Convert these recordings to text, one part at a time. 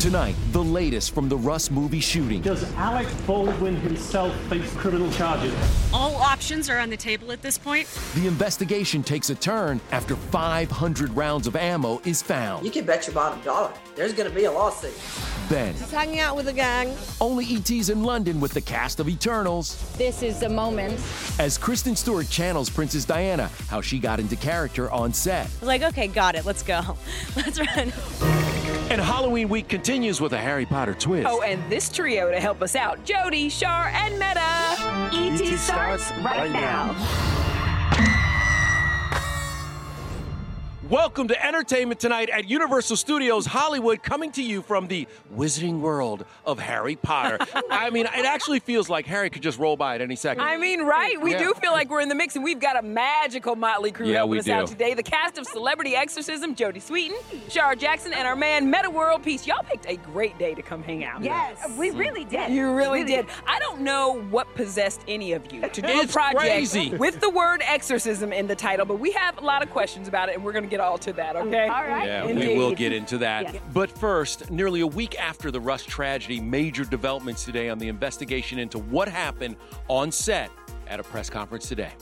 Tonight, the latest from the Rust movie shooting. Does Alec Baldwin himself face criminal charges? All options are on the table at this point. The investigation takes a turn after 500 rounds of ammo is found. You can bet your bottom dollar there's going to be a lawsuit. Then, Just hanging out with a gang. only ET's in London with the cast of Eternals. This is the moment. As Kristen Stewart channels Princess Diana, how she got into character on set. Like, okay, got it. Let's go. Let's run. And Halloween week continues with a Harry Potter twist. Oh, and this trio to help us out Jodie, Shar, and Metta. ET starts right now. Welcome to Entertainment Tonight at Universal Studios Hollywood, coming to you from the wizarding world of Harry Potter. I mean, it actually feels like Harry could just roll by at any second. I mean, right? We Yeah. do feel like we're in the mix, and we've got a magical motley crew Yeah, helping we us out do. today. The cast of Celebrity Exorcism, Jodie Sweetin, Shar Jackson, and our man Metta World Peace. Y'all picked a great day to come hang out. Yes, we really did. You really Really did. I don't know what possessed any of you to do It's a project crazy. with the word exorcism in the title, but we have a lot of questions about it, and we're going to get all to that, okay? All right. Yeah, we will get into that. Yes. But first, nearly a week after the Rust tragedy, major developments today on the investigation into what happened on set at a press conference today.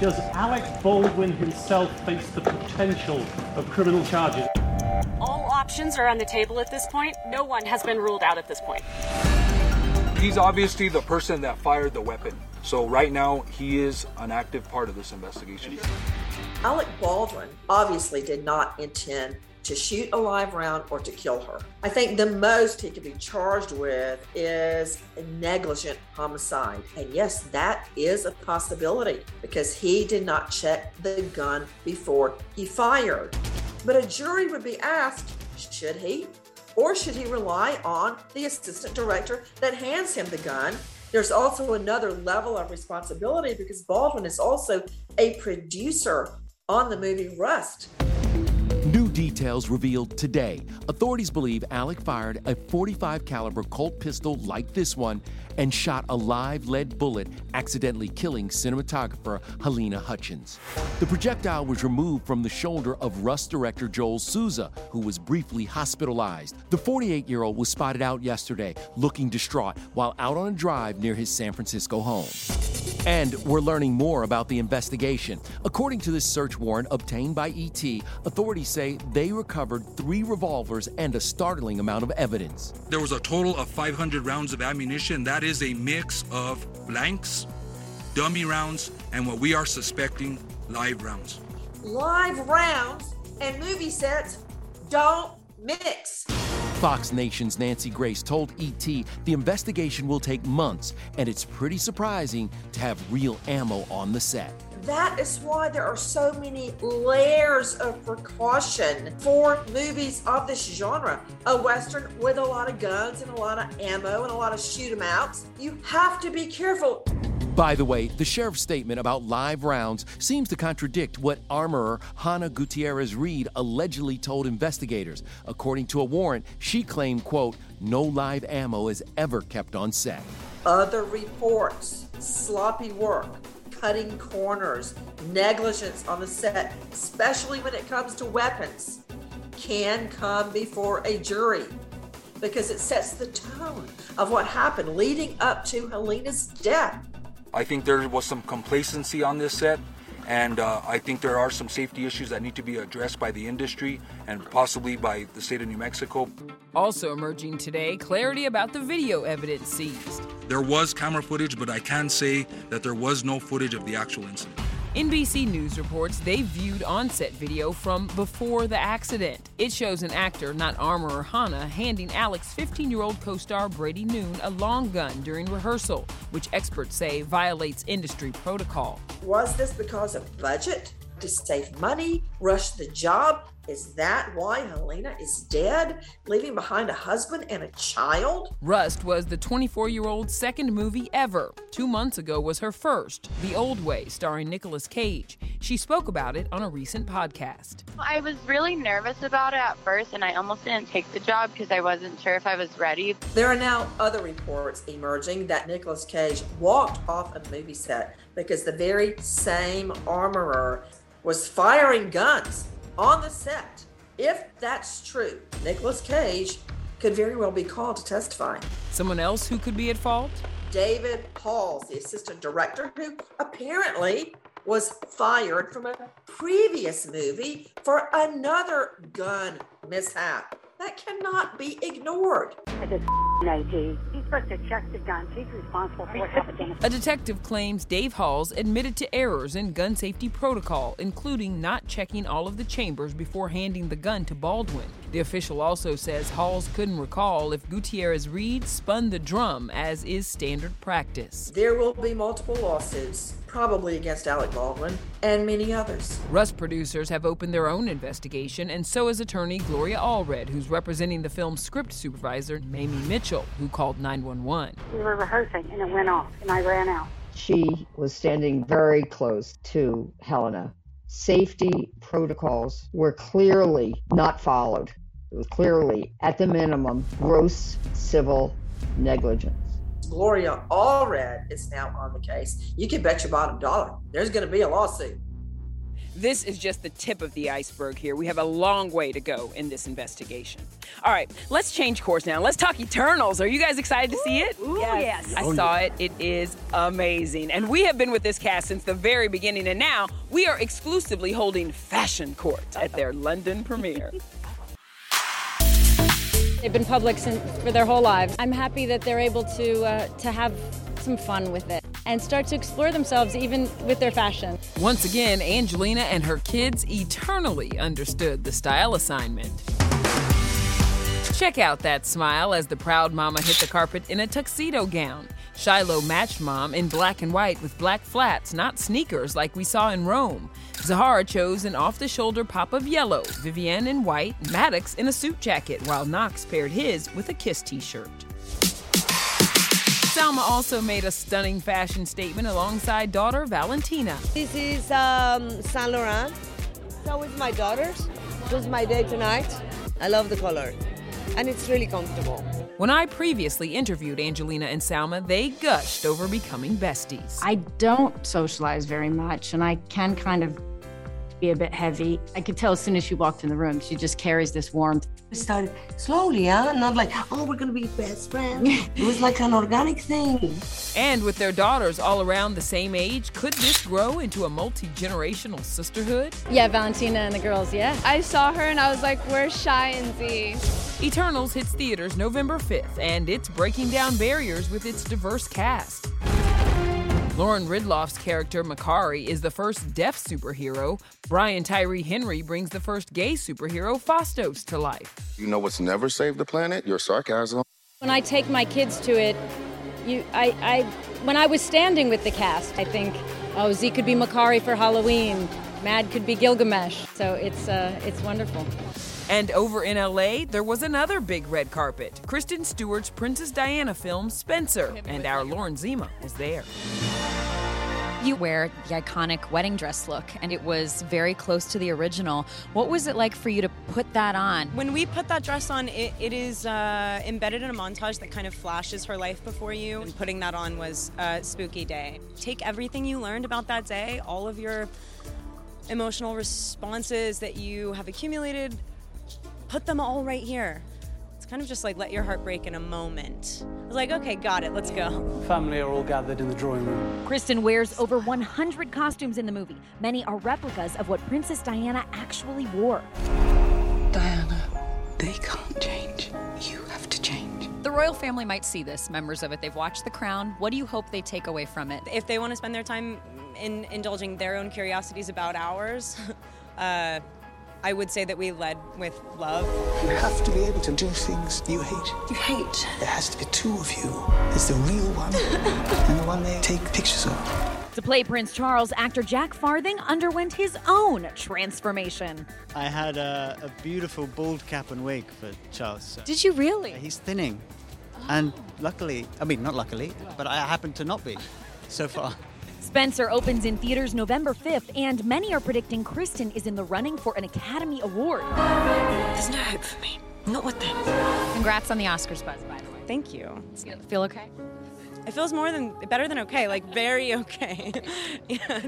Does Alec Baldwin himself face the potential of criminal charges? All options are on the table at this point. No one has been ruled out at this point. He's obviously the person that fired the weapon. So right now, he is an active part of this investigation. Alec Baldwin obviously did not intend to shoot a live round or to kill her. I think the most he could be charged with is negligent homicide. And yes, that is a possibility because he did not check the gun before he fired. But a jury would be asked should he or should he rely on the assistant director that hands him the gun? There's also another level of responsibility because Baldwin is also a producer on the movie Rust. New Details revealed today. Authorities believe Alec fired a 45 caliber Colt pistol like this one and shot a live lead bullet, accidentally killing cinematographer Halyna Hutchins. The projectile was removed from the shoulder of Rust director Joel Souza, who was briefly hospitalized. The 48 year old was spotted out yesterday, looking distraught while out on a drive near his San Francisco home. And we're learning more about the investigation. According to this search warrant obtained by ET, authorities say they recovered three revolvers and a startling amount of evidence. There was a total of 500 rounds of ammunition. That is a mix of blanks, dummy rounds, and what we are suspecting live rounds. Live rounds and movie sets don't mix. Fox Nation's Nancy Grace told ET the investigation will take months, and it's pretty surprising to have real ammo on the set. That is why there are so many layers of precaution for movies of this genre. A Western with a lot of guns and a lot of ammo and a lot of shoot 'em outs. You have to be careful. By the way, the sheriff's statement about live rounds seems to contradict what armorer Hannah Gutierrez Reed allegedly told investigators. According to a warrant, she claimed, quote, no live ammo is ever kept on set. Other reports, sloppy work, cutting corners, negligence on the set, especially when it comes to weapons, can come before a jury because it sets the tone of what happened leading up to Halyna's death. I think there was some complacency on this set, and uh, I think there are some safety issues that need to be addressed by the industry and possibly by the state of New Mexico. Also emerging today, clarity about the video evidence seized. There was camera footage, but I can say that there was no footage of the actual incident. NBC News reports they viewed on-set video from before the accident. It shows an actor, not armorer Hannah, handing Alec's 15-year-old co-star Brady Noon a long gun during rehearsal, which experts say violates industry protocol. Was this because of budget? To save money? Rush the job? Is that why Halyna is dead, leaving behind a husband and a child? Rust was the 24 year old's second movie ever. Two months ago was her first, The Old Way, starring Nicolas Cage. She spoke about it on a recent podcast. I was really nervous about it at first, and I almost didn't take the job because I wasn't sure if I was ready. There are now other reports emerging that Nicolas Cage walked off a movie set because the very same armorer was firing guns on the set. If that's true, Nicolas Cage could very well be called to testify. Someone else who could be at fault? David Halls, the assistant director, who apparently was fired from a previous movie for another gun mishap. That cannot be ignored. It's a ID. He's supposed to check the guns. He's responsible for what happened. A detective claims Dave Halls admitted to errors in gun safety protocol, including not checking all of the chambers before handing the gun to Baldwin. The official also says Halls couldn't recall if Gutierrez Reed spun the drum, as is standard practice. There will be multiple lawsuits, probably against Alec Baldwin and many others. Rust producers have opened their own investigation, and so has attorney Gloria Allred, who's representing the film's script supervisor, Mamie Mitchell, who called 911. We were rehearsing and it went off, and I ran out. She was standing very close to Halyna. Safety protocols were clearly not followed. It was clearly, at the minimum, gross civil negligence. Gloria Allred is now on the case. You can bet your bottom dollar there's going to be a lawsuit. This is just the tip of the iceberg here. We have a long way to go in this investigation. All right, let's change course now. Let's talk Eternals. Are you guys excited to see it? Ooh, yes. I oh, saw it. It is amazing. And we have been with this cast since the very beginning, and now we are exclusively holding fashion court at their London premiere. They've been public since, for their whole lives. I'm happy that they're able to uh, to have some fun with it and start to explore themselves even with their fashion. Once again, Angelina and her kids eternally understood the style assignment. Check out that smile as the proud mama hit the carpet in a tuxedo gown. Shiloh matched mom in black and white with black flats, not sneakers like we saw in Rome. Zahara chose an off the shoulder pop of yellow, Vivienne in white, Maddox in a suit jacket, while Knox paired his with a Kiss t shirt. Salma also made a stunning fashion statement alongside daughter Valentina. This is um, Saint Laurent. So is my daughter's. This was my day tonight. I love the color. And it's really comfortable. When I previously interviewed Angelina and Salma, they gushed over becoming besties. I don't socialize very much, and I can kind of be a bit heavy. I could tell as soon as she walked in the room, she just carries this warmth. We started slowly, huh? Not like, oh, we're gonna be best friends. it was like an organic thing. And with their daughters all around the same age, could this grow into a multi generational sisterhood? Yeah, Valentina and the girls, yeah. I saw her and I was like, where's Shy and Z? Eternals hits theaters November 5th, and it's breaking down barriers with its diverse cast. Lauren Ridloff's character, Makkari, is the first deaf superhero. Brian Tyree Henry brings the first gay superhero, Phastos, to life. You know what's never saved the planet? Your sarcasm. When I take my kids to it, you, I, I, when I was standing with the cast, I think, oh, Z could be Makkari for Halloween, Mad could be Gilgamesh. So it's, uh, it's wonderful. And over in LA, there was another big red carpet. Kristen Stewart's Princess Diana film, Spencer, and our Lauren Zima was there. You wear the iconic wedding dress look, and it was very close to the original. What was it like for you to put that on? When we put that dress on, it, it is uh, embedded in a montage that kind of flashes her life before you. And putting that on was a spooky day. Take everything you learned about that day, all of your emotional responses that you have accumulated, put them all right here. It's kind of just like let your heart break in a moment. I was like, okay, got it, let's go. Family are all gathered in the drawing room. Kristen wears over 100 costumes in the movie. Many are replicas of what Princess Diana actually wore. Diana, they can't change. You have to change. The royal family might see this, members of it. They've watched The Crown. What do you hope they take away from it? If they want to spend their time in indulging their own curiosities about ours, uh, I would say that we led with love. You have to be able to do things you hate. You hate? There has to be two of you. There's the real one and the one they take pictures of. To play Prince Charles, actor Jack Farthing underwent his own transformation. I had a, a beautiful bald cap and wig for Charles. Did you really? He's thinning. And luckily, I mean, not luckily, but I happen to not be so far. Spencer opens in theaters November 5th, and many are predicting Kristen is in the running for an Academy Award. There's no hope for me. Not with them. Congrats on the Oscars buzz, by the way. Thank you. Feel okay? It feels more than better than okay, like very okay. yeah.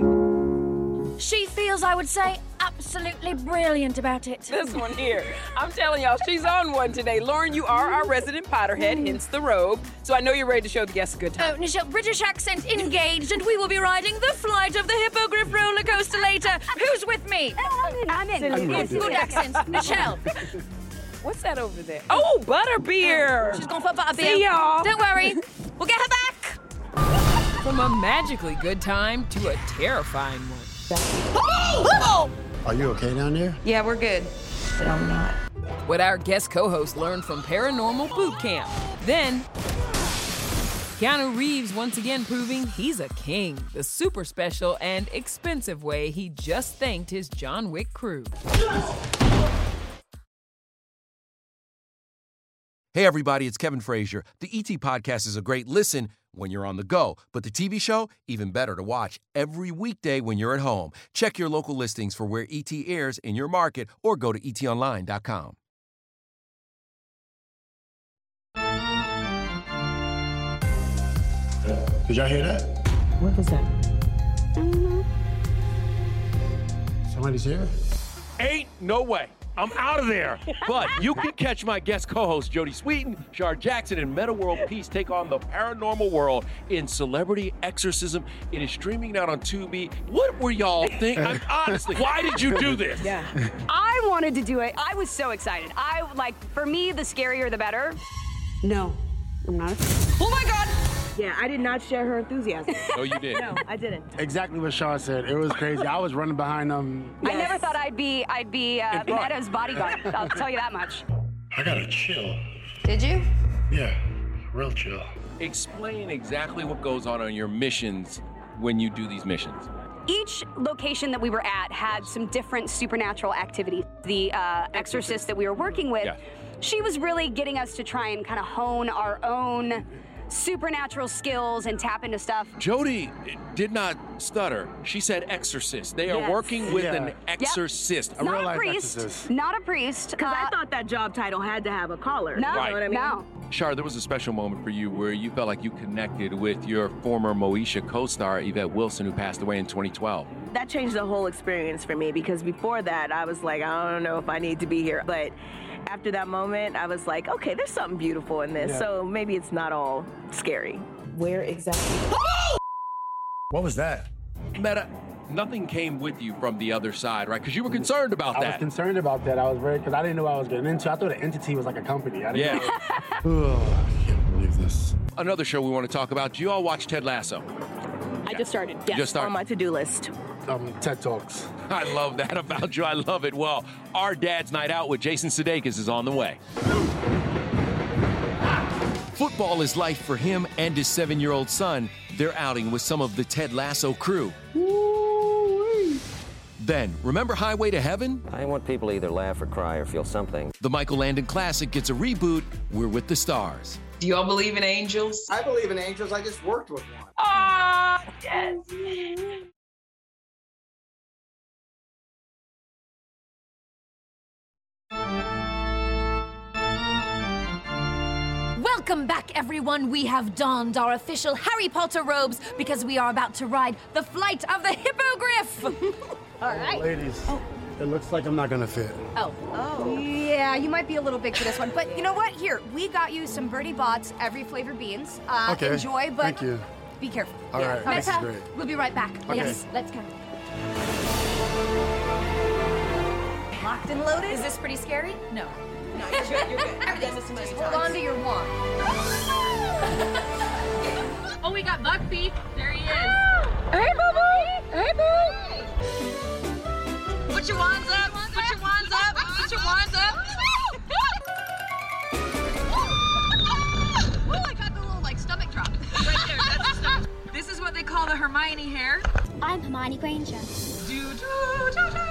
She feels, I would say, absolutely brilliant about it. This one here. I'm telling y'all, she's on one today. Lauren, you are our resident Potterhead, mm. hence the robe. So I know you're ready to show the guests a good time. Oh, Nischelle, British accent engaged, and we will be riding the flight of the Hippogriff roller coaster later. Who's with me? Oh, I'm in. I'm in. Yes, good accent. Nischelle. What's that over there? Oh, butterbeer. Oh, she's going for butterbeer. See y'all. Don't worry. We'll get her back. From a magically good time to a terrifying one. Are you okay down there? Yeah, we're good. But I'm not. What our guest co host learned from Paranormal Boot Camp. Then, Keanu Reeves once again proving he's a king, the super special and expensive way he just thanked his John Wick crew. Hey, everybody, it's Kevin Frazier. The ET Podcast is a great listen when you're on the go, but the TV show, even better to watch every weekday when you're at home. Check your local listings for where ET airs in your market or go to etonline.com. Did y'all hear that? What was that? Somebody's here? Ain't no way. I'm out of there. But you can catch my guest co-host Jodie Sweetin, Shar Jackson, and Metta World Peace take on the paranormal world in Celebrity Exorcism. It is streaming out on Tubi. What were y'all thinking? honestly, why did you do this? Yeah. I wanted to do it. I was so excited. I like for me the scarier the better. No, I'm not. Oh my god! Yeah, I did not share her enthusiasm. No, you did. no, I didn't. Exactly what Shar said. It was crazy. I was running behind them. I never thought I'd be I'd be uh, Metta's bodyguard. I'll tell you that much. I got a chill. Did you? Yeah, real chill. Explain exactly what goes on on your missions when you do these missions. Each location that we were at had some different supernatural activities. The uh, exorcist that we were working with, Yeah. she was really getting us to try and kind of hone our own supernatural skills and tap into stuff. Jodie, did not stutter. She said exorcist. They are Yes. working with Yeah. an Yep. exorcist. not a priest. Not a priest. Because I thought that job title had to have a collar. No, Right. you know what I mean? No. Shar, there was a special moment for you where you felt like you connected with your former Moesha co-star Yvette Wilson, who passed away in 2012. That changed the whole experience for me because before that, I was like, I don't know if I need to be here. But after that moment, I was like, okay, there's something beautiful in this. Yeah. So maybe it's not all scary. Where exactly? Ah! What was that? Metta, nothing came with you from the other side, right? Because you were concerned about that. I was concerned about that. I was very because I didn't know what I was getting into. I thought an entity was like a company. I didn't Yeah. Know. Ugh, I can't believe this. Another show we want to talk about. Do you all watch Ted Lasso? I just started. Yes, Just started. on my to-do list. Um, TED Talks. I love that about you. I love it. Well, our dad's night out with Jason Sudeikis is on the way. Football is life for him and his seven year old son. They're outing with some of the Ted Lasso crew. Then, remember Highway to Heaven? I want people to either laugh or cry or feel something. The Michael Landon classic gets a reboot. We're with the stars. Do y'all believe in angels? I believe in angels. I just worked with one. Ah, yes. Welcome back, everyone. We have donned our official Harry Potter robes because we are about to ride the flight of the hippogriff. All right. Ladies, it looks like I'm not gonna fit. Oh. Oh. Yeah, you might be a little big for this one. But you know what? Here, we got you some Bertie Bott's, every flavor beans. Uh, Okay, Enjoy, but thank you. be careful. All right, this is Metta, great. We'll be right back. Okay. Yes, let's go. Locked and loaded? Is this pretty scary? No. No, you're good. You're good. Everything. Just hold on to your wand. oh, we got Buckbeak. There he is. Hey, boo boo. Hey, boo. Put your wands up. Put your wands up. Put your wands up. Oh, I got the little like stomach drop. Right there. That's the stomach. This is what they call the Hermione hair. I'm Hermione Granger. Do, do, do, do, do, do.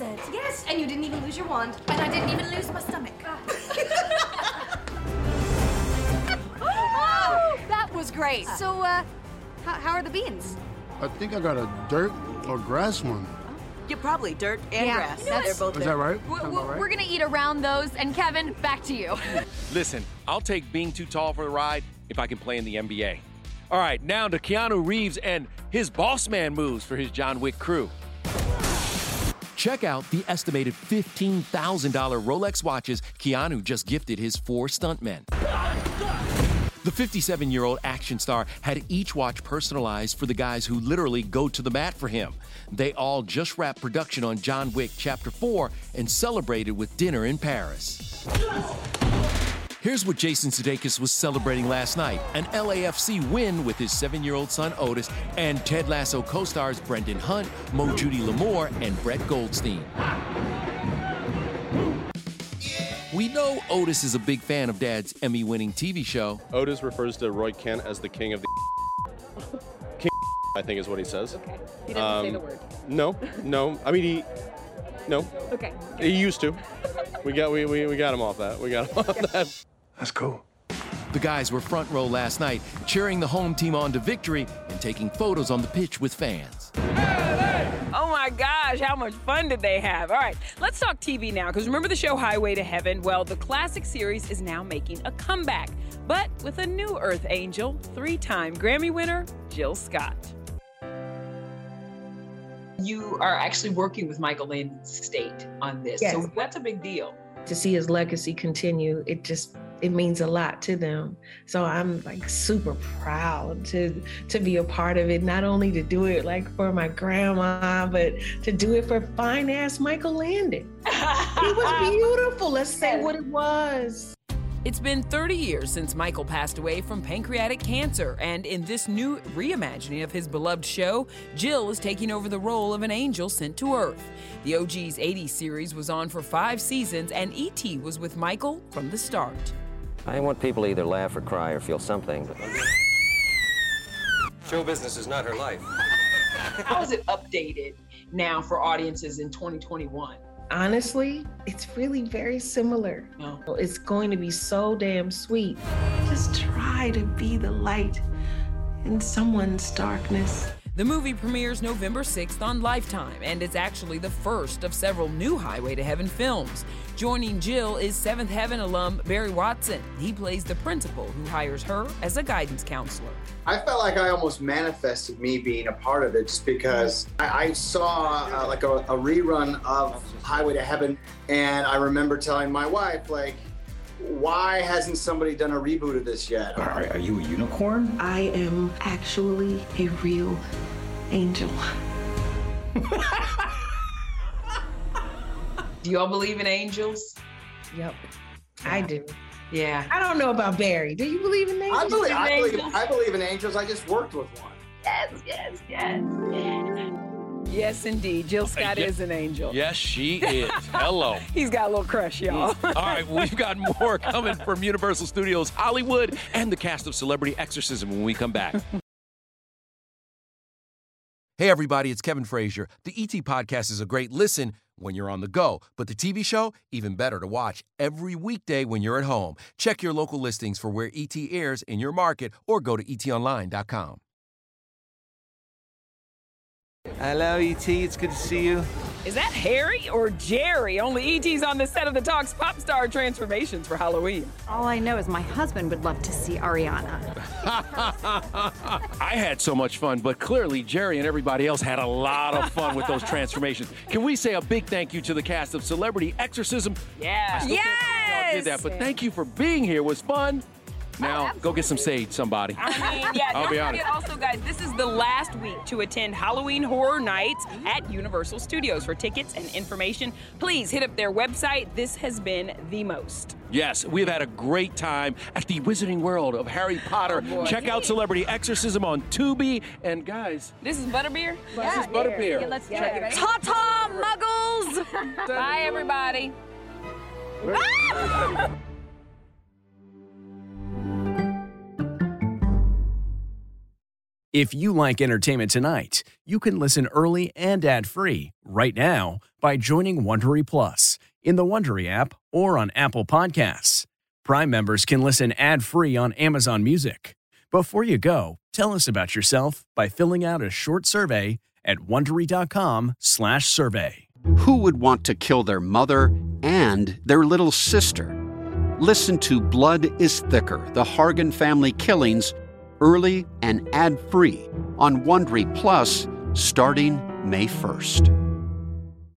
Like a real wizard. Yes, and you didn't even lose your wand. And I didn't even lose my stomach. oh, that was great. So, uh, how, how are the beans? I think I got a dirt or grass one. You're probably dirt and Yeah. grass. You know They're both Is there. that right? We're, Sound we're, right? we're gonna eat around those. And Kevin, back to you. Listen, I'll take being too tall for the ride if I can play in the NBA. All right, now to Keanu Reeves and his boss man moves for his John Wick crew. Check out the estimated $15,000 Rolex watches Keanu just gifted his four stuntmen. The 57 year old action star had each watch personalized for the guys who literally go to the mat for him. They all just wrapped production on John Wick Chapter 4 and celebrated with dinner in Paris. Here's what Jason Sudeikis was celebrating last night an LAFC win with his seven year old son Otis and Ted Lasso co stars Brendan Hunt, Moe Jeudy-Lamour, and Brett Goldstein. We know Otis is a big fan of Dad's Emmy winning TV show. Otis refers to Roy Kent as the king of the. king, I think is what he says. Okay. He doesn't say the um, word. No, no. I mean, he. No. Okay. He used to. We got we, we, we got him off that. We got him off that. That's cool. The guys were front row last night, cheering the home team on to victory and taking photos on the pitch with fans. Oh my gosh, how much fun did they have? All right, let's talk TV now, because remember the show Highway to Heaven? Well, the classic series is now making a comeback, but with a new Earth angel, three time Grammy winner, Jill Scott. You are actually working with Michael Landon's state on this. Yes. So that's a big deal. To see his legacy continue, it just it means a lot to them. So I'm like super proud to to be a part of it. Not only to do it like for my grandma, but to do it for fine ass Michael Landon. it was beautiful. Let's say what it was. It's been 30 years since Michael passed away from pancreatic cancer, and in this new reimagining of his beloved show, Jill is taking over the role of an angel sent to Earth. The OG's 80s series was on for five seasons, and E.T. was with Michael from the start. I want people to either laugh or cry or feel something. But... Show business is not her life. How is it updated now for audiences in 2021? honestly, it's really very similar. No. It's going to be so damn sweet. Just try to be the light in someone's darkness. The movie premieres November 6th on Lifetime, and it's actually the first of several new Highway to Heaven films. Joining Jill is Seventh Heaven alum Barry Watson. He plays the principal who hires her as a guidance counselor. I felt like I almost manifested me being a part of it just because I, I saw uh, like a, a rerun of Highway to Heaven, and I remember telling my wife, like, why hasn't somebody done a reboot of this yet? Are, are you a unicorn? I am actually a real angel. Do y'all believe in angels? Yep, I do. Yeah. I don't know about Barry. Do you believe in angels? I believe, I believe, angels? I believe in angels. I just worked with one. Yes, yes, yes. Yes, indeed. Jill Scott yeah. is an angel. Yes, she is. Hello. He's got a little crush, y'all. All right, we've got more coming from Universal Studios Hollywood and the cast of Celebrity Exorcism when we come back. Hey, everybody, it's Kevin Frazier. The ET Podcast is a great listen when you're on the go, but the TV show, even better to watch every weekday when you're at home. Check your local listings for where ET airs in your market or go to etonline.com. Hello, ET. It's good to see you. Is that Harry or Jerry? Only ET's on the set of the Talks Pop Star Transformations for Halloween. All I know is my husband would love to see Ariana. I had so much fun, but clearly Jerry and everybody else had a lot of fun with those transformations. Can we say a big thank you to the cast of Celebrity Exorcism? Yeah. I still can't y'all did that, but thank you for being here. It was fun. Now, go get some sage, somebody. I mean, yeah, I'll don't be forget honest. also, guys, this is the last week to attend Halloween Horror Nights at Universal Studios. For tickets and information, please hit up their website. This has been the most. Yes, we've had a great time at the Wizarding World of Harry Potter. Oh, boy. Check out Celebrity Exorcism on Tubi. And guys, This is Butterbeer? this is Butterbeer. Yeah, let's Check it. Ta-ta, muggles! Bye, everybody. Ah! If you like entertainment tonight, you can listen early and ad-free right now by joining Wondery Plus in the Wondery app or on Apple Podcasts. Prime members can listen ad-free on Amazon Music. Before you go, tell us about yourself by filling out a short survey at wondery.com/survey. Who would want to kill their mother and their little sister? Listen to Blood is Thicker The Hargan Family Killings early and ad free on Wondery Plus starting May 1st.